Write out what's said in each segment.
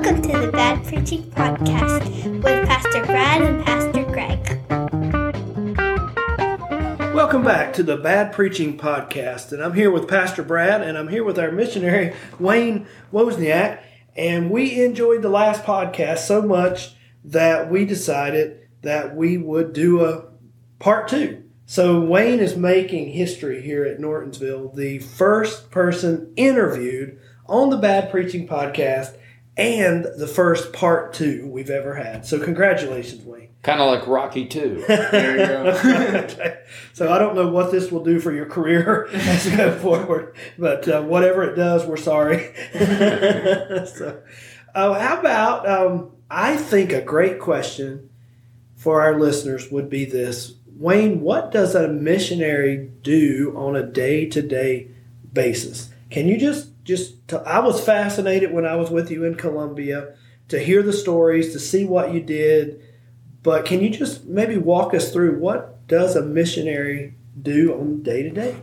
Welcome to the Bad Preaching Podcast with Pastor Brad and Pastor Greg. Welcome back to the Bad Preaching Podcast. And I'm here with Pastor Brad and I'm here with our missionary, Wayne Wozniak. And we enjoyed the last podcast so much that we decided that we would do a part two. So Wayne is making history here at Nortonsville, the first person interviewed on the Bad Preaching Podcast and the first part two we've ever had. So congratulations, Wayne. Kind of like Rocky too. There you go. so I don't know what this will do for your career as you go forward, but uh, whatever it does, we're sorry. so, uh, how about um, I think a great question for our listeners would be this Wayne, what does a missionary do on a day to day basis? Can you just just t- I was fascinated when I was with you in Colombia to hear the stories, to see what you did. But can you just maybe walk us through what does a missionary do on day to day?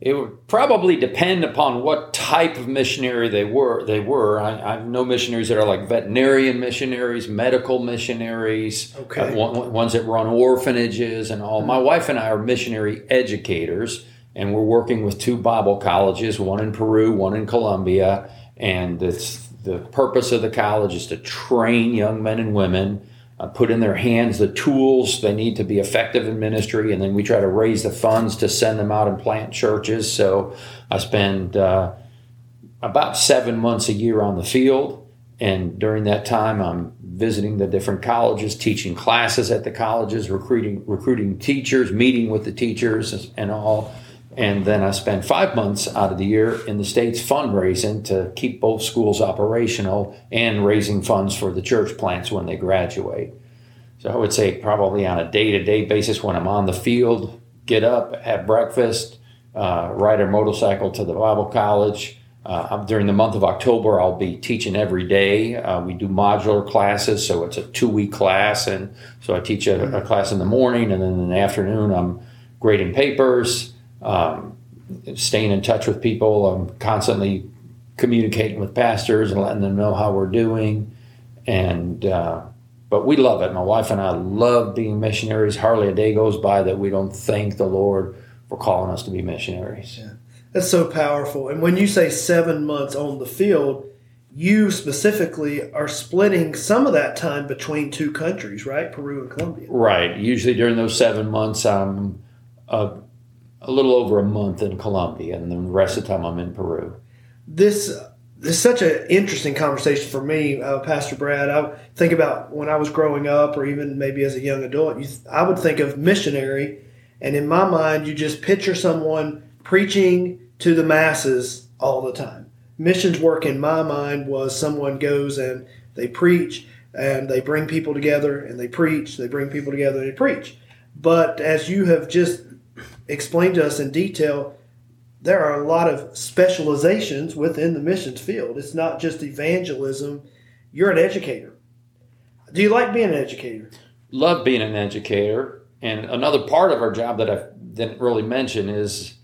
It would probably depend upon what type of missionary they were. They were. I, I know missionaries that are like veterinarian missionaries, medical missionaries, Okay. uh, one- ones that run orphanages and all. My wife and I are missionary educators, and we're working with two Bible colleges, one in Peru, one in Colombia. And the purpose of the college is to train young men and women uh, put in their hands the tools they need to be effective in ministry, and then we try to raise the funds to send them out and plant churches. So I spend uh, about seven months a year on the field, and during that time, I'm visiting the different colleges, teaching classes at the colleges, recruiting recruiting teachers, meeting with the teachers, and all. And then I spend five months out of the year in the States fundraising to keep both schools operational and raising funds for the church plants when they graduate. So I would say probably on a day to day basis when I'm on the field, get up, have breakfast, uh, ride a motorcycle to the Bible college. Uh, during the month of October, I'll be teaching every day. Uh, we do modular classes, so it's a two week class. And so I teach a, a class in the morning, and then in the afternoon, I'm grading papers um, staying in touch with people. I'm constantly communicating with pastors and letting them know how we're doing. And uh, but we love it. My wife and I love being missionaries. Hardly a day goes by that we don't thank the Lord for calling us to be missionaries. That's so powerful. And when you say seven months on the field, you specifically are splitting some of that time between two countries, right? Peru and Colombia. Right. Usually during those seven months, I'm a, a little over a month in Colombia, and then the rest of the time I'm in Peru. This this is such an interesting conversation for me, uh, Pastor Brad. I think about when I was growing up, or even maybe as a young adult. You, I would think of missionary, and in my mind, you just picture someone preaching to the masses all the time. Missions work in my mind was someone goes and they preach and they bring people together and they preach, they bring people together and they preach. But as you have just explained to us in detail, there are a lot of specializations within the missions field. It's not just evangelism. You're an educator. Do you like being an educator? Love being an educator, and another part of our job that I didn't really mention is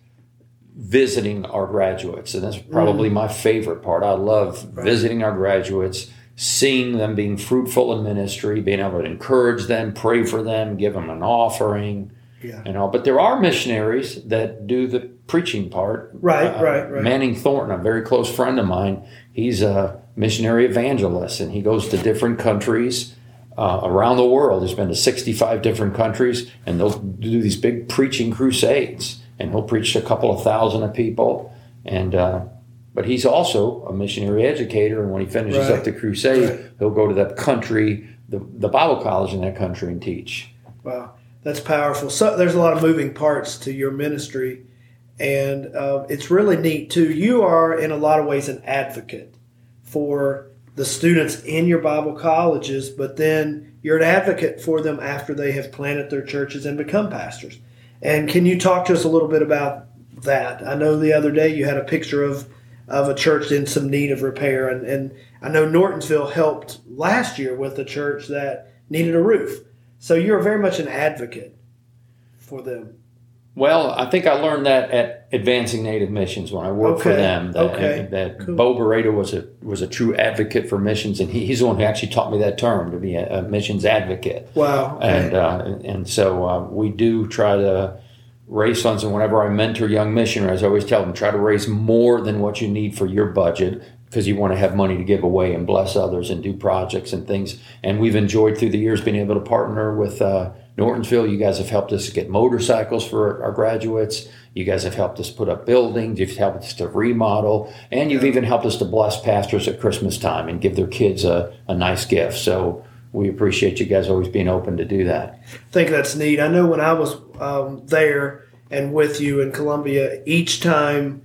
visiting our graduates, and that's probably mm. my favorite part. I love visiting our graduates, seeing them being fruitful in ministry, being able to encourage them, pray for them, give them an offering. Yeah. You know, but there are missionaries that do the preaching part. Right, Uh, right, right. Manning Thornton, a very close friend of mine, he's a missionary evangelist, and he goes to different countries uh, around the world. He's been to 65 different countries, and they'll do these big preaching crusades, and he'll preach to a couple of thousand of people. And uh, but he's also a missionary educator, and when he finishes Right, up the crusade, right. he'll go to that country, the, the Bible college in that country, and teach. Wow, that's powerful. So there's a lot of moving parts to your ministry, and uh, it's really neat too. You are in a lot of ways an advocate for the students in your Bible colleges, but then you're an advocate for them after they have planted their churches and become pastors. And can you talk to us a little bit about that? I know the other day you had a picture of of a church in some need of repair, and, and I know Nortonsville helped last year with a church that needed a roof. So you're very much an advocate for them. Well, I think I learned that at Advancing Native Missions when I worked for them. That, okay, that cool. Bo Barreto was a was a true advocate for missions, and he, he's the one who actually taught me that term to be a, a missions advocate. Wow. okay. And uh, and so uh, we do try to raise funds. And whenever I mentor young missionaries, I always tell them try to raise more than what you need for your budget because you want to have money to give away and bless others and do projects and things. And we've enjoyed through the years being able to partner with uh, Nortonsville. You guys have helped us get motorcycles for our graduates. You guys have helped us put up buildings. You've helped us to remodel, and you've even helped us to bless pastors at Christmas time and give their kids a, a nice gift. So we appreciate you guys always being open to do that. I think that's neat. I know when I was um, there and with you in Colombia, each time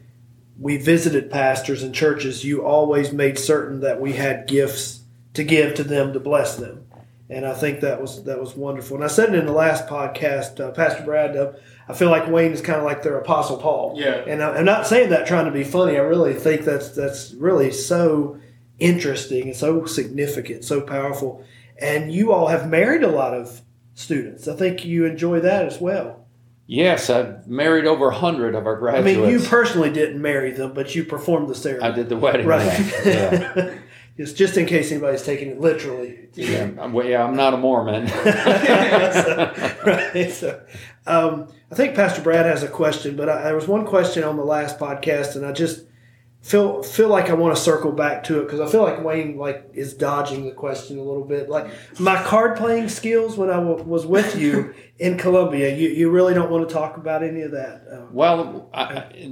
we visited pastors and churches, you always made certain that we had gifts to give to them to bless them. And I think that was that was wonderful. And I said it in the last podcast, uh, Pastor Brad. Uh, I feel like Wayne is kind of like their Apostle Paul. Yeah. And I, I'm not saying that trying to be funny. I really think that's that's really so interesting and so significant, so powerful. And you all have married a lot of students. I think you enjoy that as well. Yes, I've married over a hundred of our graduates. I mean, you personally didn't marry them, but you performed the ceremony. I did the wedding. Right. Yeah. yeah. just, just in case anybody's taking it literally. Yeah, I'm, well, yeah, I'm not a Mormon. so, right. So, um, I think Pastor Brad has a question, but I, there was one question on the last podcast, and I just feel feel like I want to circle back to it because I feel like Wayne like is dodging the question a little bit. Like my card playing skills when I w- was with you in Colombia, you, you really don't want to talk about any of that. Um, well, I, I-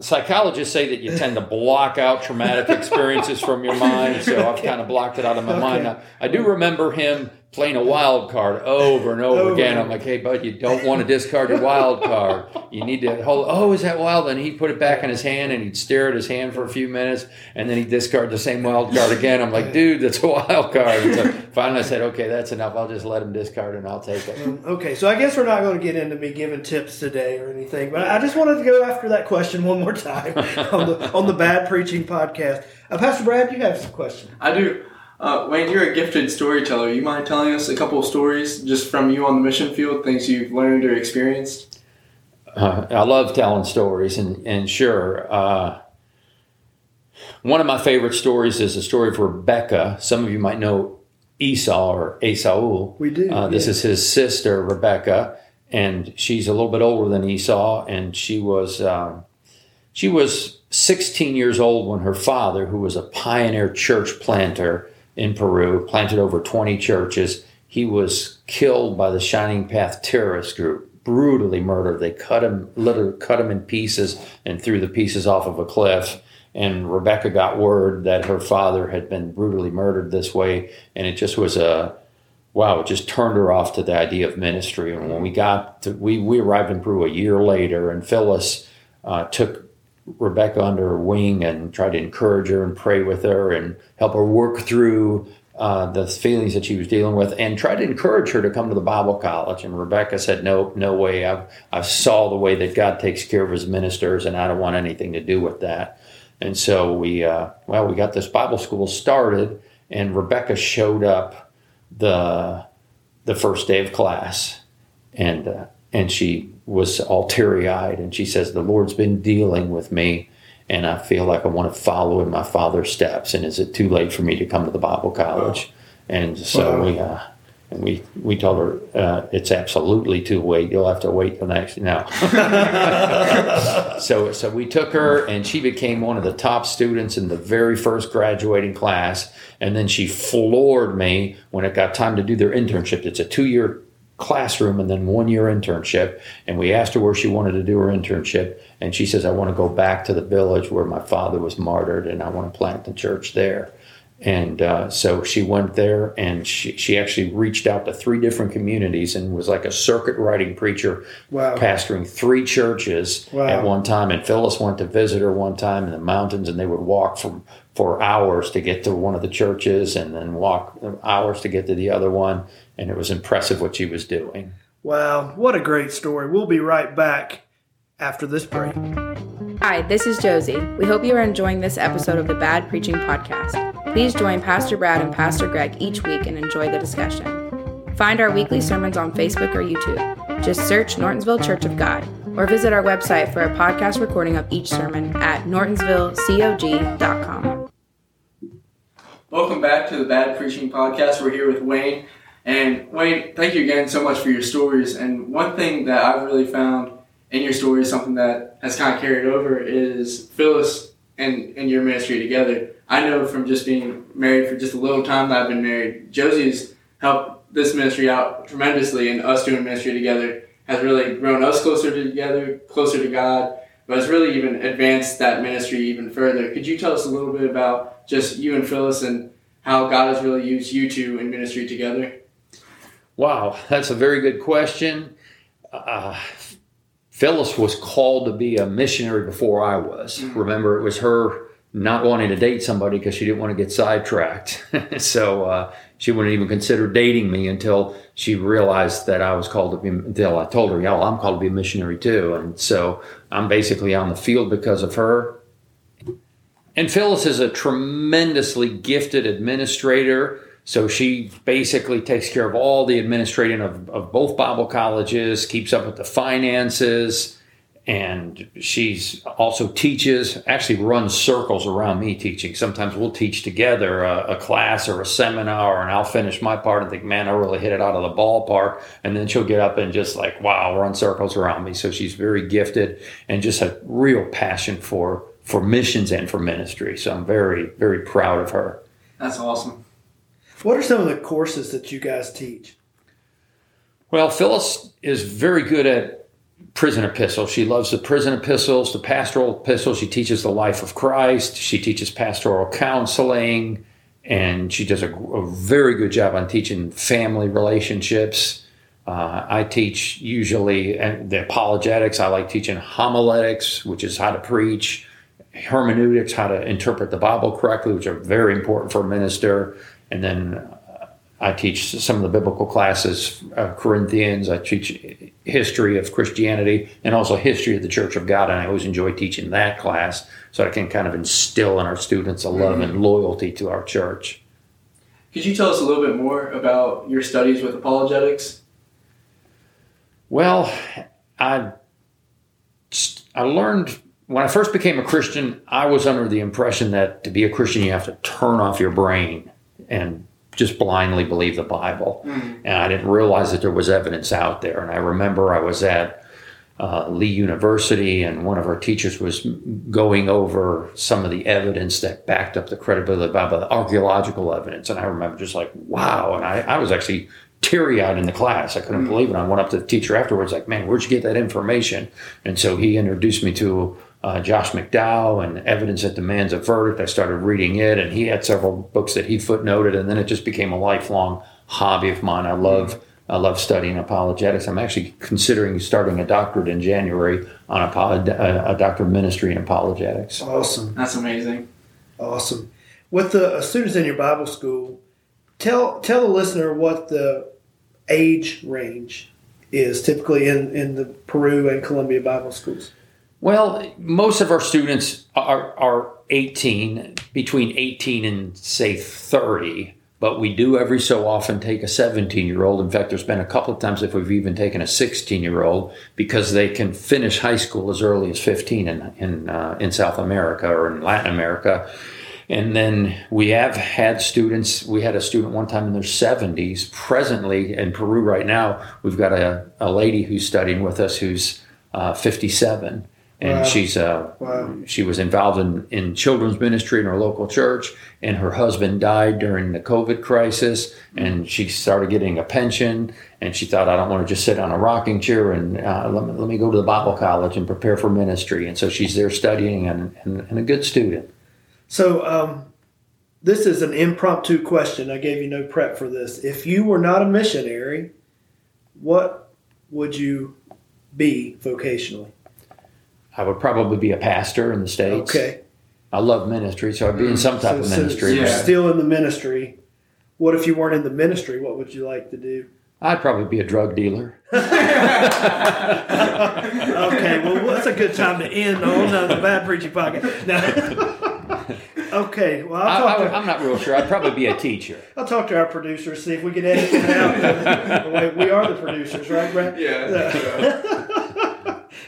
psychologists say that you tend to block out traumatic experiences from your mind, so I've kind of blocked it out of my mind. Okay. Now, I do remember him playing a wild card over and over Over. again. I'm like, hey, bud, you don't want to discard your wild card. You need to hold. Oh, is that wild? And he'd put it back in his hand, and he'd stare at his hand for a few minutes, and then he'd discard the same wild card again. I'm like, dude, that's a wild card. And so finally, I said, okay, that's enough. I'll just let him discard, and I'll take it. Um, okay, so I guess we're not going to get into me giving tips today or anything, but I just wanted to go after that question one more time on the on the Bad Preaching podcast. Uh, Pastor Brad, you have some questions. I do. Uh, Wayne, you're a gifted storyteller. You mind telling us a couple of stories just from you on the mission field, things you've learned or experienced? Uh, I love telling stories, and and sure, uh, one of my favorite stories is the story of Rebecca. Some of you might know Esau or Esau. We do, Uh, this yeah. is his sister Rebecca, and she's a little bit older than Esau, and she was um, she was 16 years old when her father, who was a pioneer church planter in Peru, planted over 20 churches. He was killed by the Shining Path terrorist group, brutally murdered. They cut him, literally cut him in pieces, and threw the pieces off of a cliff. And Rebecca got word that her father had been brutally murdered this way, and it just was a wow, it just turned her off to the idea of ministry. And when we got to, we, we arrived in Peru a year later, and Phyllis uh, took Rebecca under her wing and tried to encourage her and pray with her and help her work through uh, the feelings that she was dealing with and tried to encourage her to come to the Bible college. And Rebecca said, no, no way. I've, I saw the way that God takes care of his ministers and I don't want anything to do with that. And so we, uh, well, we got this Bible school started and Rebecca showed up the, the first day of class and, uh, and she was all teary eyed and she says, The Lord's been dealing with me and I feel like I want to follow in my father's steps. And is it too late for me to come to the Bible college? And so Wow. we, uh, and we, we told her uh, it's absolutely too late. You'll have to wait till next now. so so we took her and she became one of the top students in the very first graduating class. And then she floored me when it got time to do their internship. It's a two year classroom and then one year internship. And we asked her where she wanted to do her internship. And she says, I want to go back to the village where my father was martyred and I want to plant the church there. And uh, so she went there and she, she actually reached out to three different communities and was like a circuit riding preacher, Wow. pastoring three churches Wow. at one time. And Phyllis went to visit her one time in the mountains and they would walk for, for hours to get to one of the churches and then walk hours to get to the other one. And it was impressive what she was doing. Wow, what a great story. We'll be right back after this break. Hi, this is Josie. We hope you are enjoying this episode of the Bad Preaching Podcast. Please join Pastor Brad and Pastor Greg each week and enjoy the discussion. Find our weekly sermons on Facebook or YouTube. Just search Nortonsville Church of God, or visit our website for a podcast recording of each sermon at nortonsvillecog.com. Welcome back to the Bad Preaching Podcast. We're here with Wayne. And Wayne, thank you again so much for your stories. And one thing that I've really found in your stories, something that has kind of carried over, is Phyllis and, and your ministry together. I know from just being married for just a little time that I've been married, Josie's helped this ministry out tremendously, and us doing ministry together has really grown us closer together, closer to God, but it's really even advanced that ministry even further. Could you tell us a little bit about just you and Phyllis and how God has really used you two in ministry together? Wow, that's a very good question. Uh, Phyllis was called to be a missionary before I was. Remember, it was her not wanting to date somebody because she didn't want to get sidetracked. so uh, she wouldn't even consider dating me until she realized that I was called to be. Until I told her, "Yeah, well, I'm called to be a missionary too." And so I'm basically on the field because of her. And Phyllis is a tremendously gifted administrator. So she basically takes care of all the administrating of, of both Bible colleges, keeps up with the finances, and she's also teaches, actually runs circles around me teaching. Sometimes we'll teach together a, a, class or a seminar, and I'll finish my part and think, man, I really hit it out of the ballpark. And then she'll get up and just like, wow, run circles around me. So she's very gifted and just a real passion for for missions and for ministry. So I'm very, very proud of her. That's awesome. What are some of the courses that you guys teach? Well, Phyllis is very good at prison epistles. She loves the prison epistles, the pastoral epistles. She teaches the life of Christ. She teaches pastoral counseling, and she does a, a very good job on teaching family relationships. Uh, I teach usually the apologetics. I like teaching homiletics, which is how to preach, hermeneutics, how to interpret the Bible correctly, which are very important for a minister. And then I teach some of the biblical classes, uh, Corinthians. I teach history of Christianity and also history of the Church of God. And I always enjoy teaching that class so I can kind of instill in our students a love and loyalty to our church. Could you tell us a little bit more about your studies with apologetics? Well, I I learned when I first became a Christian, I was under the impression that to be a Christian you have to turn off your brain and just blindly believe the Bible. Mm. And I didn't realize that there was evidence out there. And I remember I was at uh, Lee University, and one of our teachers was going over some of the evidence that backed up the credibility of the Bible, the archaeological evidence. And I remember just like, wow. And I, I was actually teary eyed in the class. I couldn't mm. believe it. I went up to the teacher afterwards, like, man, where'd you get that information? And so he introduced me to uh, Josh McDowell and Evidence That Demands a Verdict. I started reading it, and he had several books that he footnoted, and then it just became a lifelong hobby of mine. I love I love studying apologetics. I'm actually considering starting a doctorate in January on a, a doctor of ministry in apologetics. Awesome. That's amazing. Awesome. With the uh, students in your Bible school, tell tell the listener what the age range is typically in, in the Peru and Colombia Bible schools. Well, most of our students are, are 18, between 18 and say 30, but we do every so often take a 17 year old. In fact, there's been a couple of times if we've even taken a 16 year old because they can finish high school as early as 15 in, in, uh, in South America or in Latin America. And then we have had students, we had a student one time in their 70s. Presently in Peru right now, we've got a, a lady who's studying with us who's uh, 57 and wow. she's uh, wow. she was involved in, in children's ministry in her local church and her husband died during the covid crisis and she started getting a pension and she thought i don't want to just sit on a rocking chair and uh, let, me, let me go to the bible college and prepare for ministry. And so she's there studying and, and, and a good student. So um, this is an impromptu question. I gave you no prep for this. If you were not a missionary what would you be vocationally I would probably be a pastor in the States. Okay. I love ministry, so I'd be in some type so, of ministry. So you're still in the ministry. What if you weren't in the ministry? What would you like to do? I'd probably be a drug dealer. okay, well, that's a good time to end on uh, the Bad Preaching Podcast. Now, okay, well, I'll talk I, I, to, I'm not real sure. I'd probably be a teacher. I'll talk to our producers, see if we can edit it out. we are the producers, right, Brad? Yeah.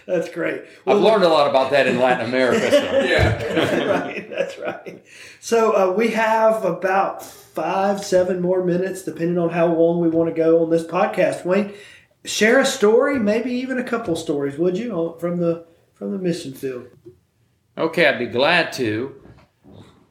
That's great. I've learned a lot about that in Latin America. So. Yeah. That's right. That's right. So uh, we have about five, seven more minutes, depending on how long we want to go on this podcast. Wayne, share a story, maybe even a couple stories, would you, from the from the mission field? Okay, I'd be glad to.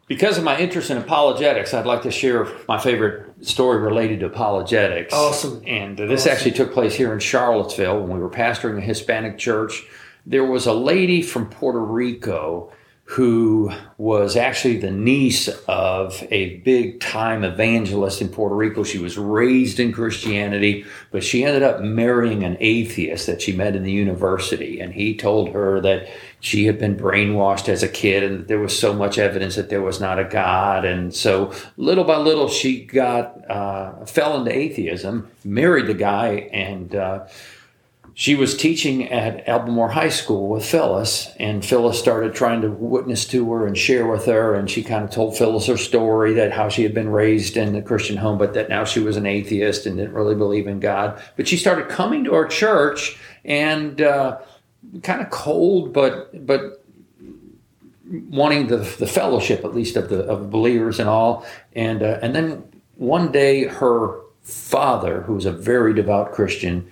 Because of my interest in apologetics, I'd like to share my favorite story related to apologetics. Awesome. And uh, this Awesome. actually took place here in Charlottesville when we were pastoring a Hispanic church. There was a lady from Puerto Rico who was actually the niece of a big time evangelist in Puerto Rico. She was raised in Christianity, but she ended up marrying an atheist that she met in the university. And he told her that she had been brainwashed as a kid and there was so much evidence that there was not a God. And so little by little, she got, uh, fell into atheism, married the guy, and, uh, she was teaching at Albemarle High School with Phyllis, and Phyllis started trying to witness to her and share with her. And she kind of told Phyllis her story that how she had been raised in a Christian home, but that now she was an atheist and didn't really believe in God. But she started coming to our church and uh, kind of cold, but but wanting the the fellowship at least of the of believers and all. And uh, and then one day her father, who was a very devout Christian,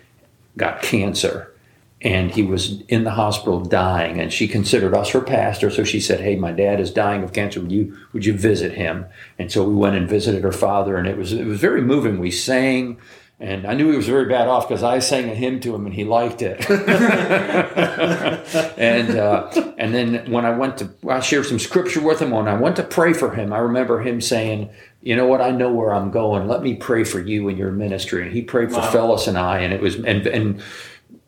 got cancer and he was in the hospital dying and she considered us her pastor so she said hey my dad is dying of cancer would you would you visit him and so we went and visited her father and it was it was very moving we sang and I knew he was very bad off because I sang a hymn to him and he liked it. and uh, and then when I went to, I shared some scripture with him. When I went to pray for him, I remember him saying, "You know what? I know where I'm going. Let me pray for you and your ministry." And he prayed for Wow. Phyllis and I, and it was and and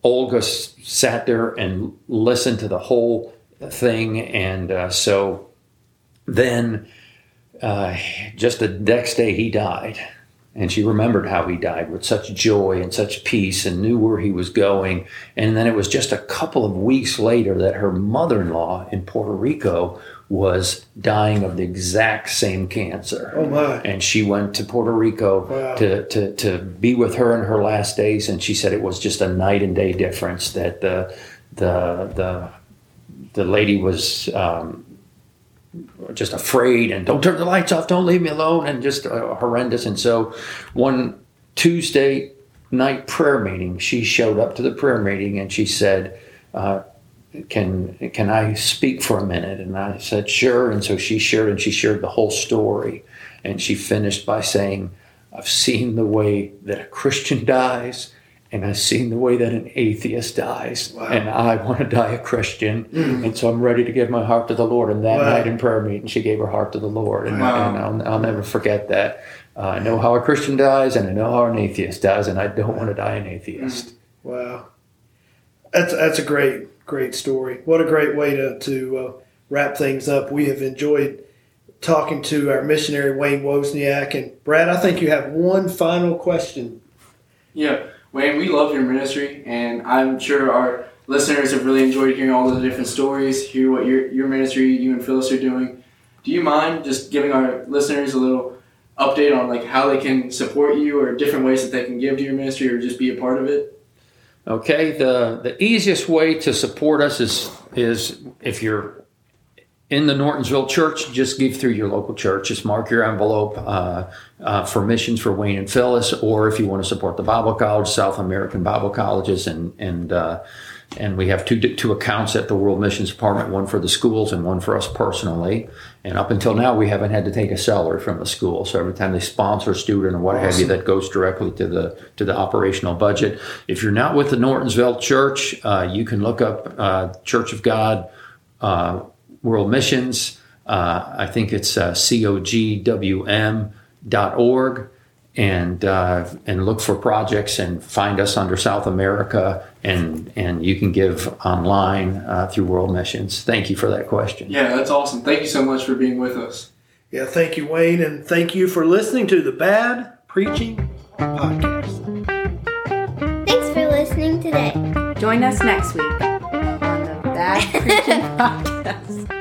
Olga sat there and listened to the whole thing, and uh, so then uh, just the next day he died. And she remembered how he died with such joy and such peace and knew where he was going. And then it was just a couple of weeks later that her mother in law in Puerto Rico was dying of the exact same cancer. Oh my! And she went to Puerto Rico Wow. to, to, to be with her in her last days. And she said it was just a night and day difference that the, the, the, the lady was um, just afraid and don't turn the lights off, don't leave me alone, and just uh, horrendous. And so, one Tuesday night prayer meeting, she showed up to the prayer meeting and she said, uh, "Can can I speak for a minute?" And I said, "Sure." And so she shared, and she shared the whole story, and she finished by saying, "I've seen the way that a Christian dies." And I've seen the way that an atheist dies, and I want to die a Christian, and so I'm ready to give my heart to the Lord. And that Wow. night in prayer meeting, she gave her heart to the Lord, and, Wow. and I'll, I'll never forget that. Uh, I know how a Christian dies, and I know how an atheist dies, and I don't want to die an atheist. Wow, that's that's a great great story. What a great way to to uh, wrap things up. We have enjoyed talking to our missionary Wayne Wozniak and Brad. I think you have one final question. Yeah, Wayne, we love your ministry, and I'm sure our listeners have really enjoyed hearing all the different stories, hear what your your ministry, you and Phyllis are doing. Do you mind just giving our listeners a little update on like how they can support you, or different ways that they can give to your ministry, or just be a part of it? Okay, the the easiest way to support us is is if you're in the Nortonsville church, just give through your local church. Just mark your envelope uh, uh, for missions for Wayne and Phyllis, or if you want to support the Bible College, South American Bible Colleges, and and uh, and we have two two accounts at the World Missions Department, one for the schools and one for us personally. And up until now, we haven't had to take a salary from the school. So every time they sponsor a student or what have you, that goes directly to the to the operational budget. If you're not with the Nortonsville Church, uh, you can look up uh, Church of God uh, World Missions. Uh, I think it's uh, cogwm.org. And uh, and look for projects and find us under South America and and you can give online uh, through World Missions. Thank you for that question. Yeah, that's awesome. Thank you so much for being with us. Yeah, thank you, Wayne, and thank you for listening to the Bad Preaching Podcast. Thanks for listening today. Join us next week on the Bad Preaching Podcast.